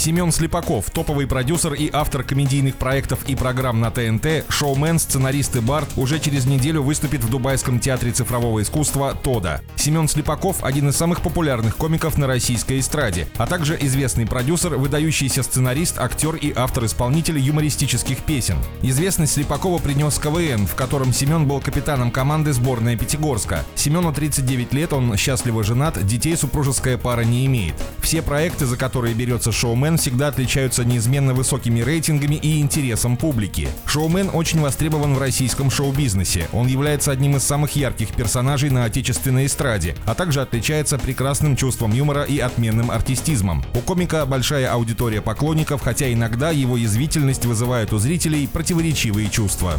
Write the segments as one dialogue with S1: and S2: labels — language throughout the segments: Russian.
S1: Семен Слепаков, топовый продюсер и автор комедийных проектов и программ на ТНТ, шоумен, сценарист и бард, уже через неделю выступит в Дубайском театре цифрового искусства «Тода». Семен Слепаков – один из самых популярных комиков на российской эстраде, а также известный продюсер, выдающийся сценарист, актер и автор-исполнитель юмористических песен. Известность Слепакова принес КВН, в котором Семен был капитаном команды сборная Пятигорска. Семену 39 лет, он счастливо женат, детей супружеская пара не имеет. Все проекты, за которые берется шоумен, шоумен всегда отличаются неизменно высокими рейтингами и интересом публики. Шоумен очень востребован в российском шоу-бизнесе. Он является одним из самых ярких персонажей на отечественной эстраде, а также отличается прекрасным чувством юмора и отменным артистизмом. У комика большая аудитория поклонников, хотя иногда его язвительность вызывает у зрителей противоречивые чувства.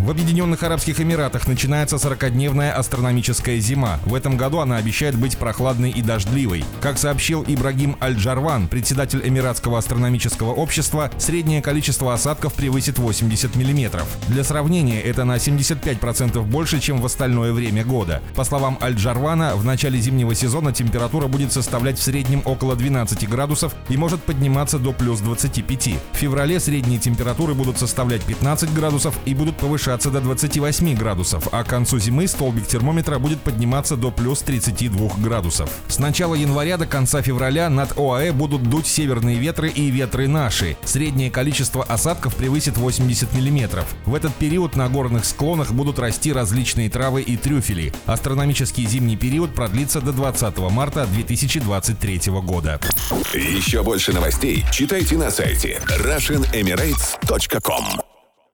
S1: В Объединенных Арабских Эмиратах начинается 40-дневная астрономическая зима. В этом году она обещает быть прохладной и дождливой. Как сообщил Ибрагим Аль-Джарван, председатель Эмиратского астрономического общества, среднее количество осадков превысит 80 мм. Для сравнения, это на 75% больше, чем в остальное время года. По словам Аль-Джарвана, в начале зимнего сезона температура будет составлять в среднем около 12 градусов и может подниматься до плюс 25. В феврале средние температуры будут составлять 15 градусов и будут повышаться до 28 градусов, а к концу зимы столбик термометра будет подниматься до плюс 32 градусов. С начала января до конца февраля над ОАЭ будут дуть северные ветры и ветры наши. Среднее количество осадков превысит 80 мм. В этот период на горных склонах будут расти различные травы и трюфели. Астрономический зимний период продлится до 20 марта 2023 года.
S2: Еще больше новостей читайте на сайте RussianEmirates.com